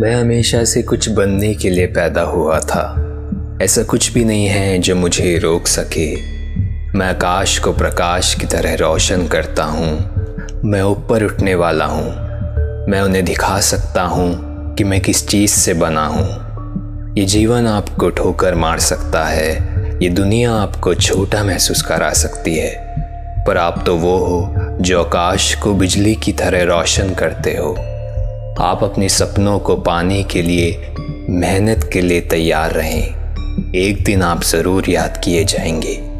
मैं हमेशा से कुछ बनने के लिए पैदा हुआ था। ऐसा कुछ भी नहीं है जो मुझे रोक सके। मैं आकाश को प्रकाश की तरह रोशन करता हूँ। मैं ऊपर उठने वाला हूँ। मैं उन्हें दिखा सकता हूँ कि मैं किस चीज़ से बना हूँ। ये जीवन आपको ठोकर मार सकता है। ये दुनिया आपको छोटा महसूस करा सकती है। पर आप तो वो हो जो आकाश को बिजली की तरह रोशन करते हो। आप अपने सपनों को पाने के लिए मेहनत के लिए तैयार रहें। एक दिन आप ज़रूर याद किए जाएँगे।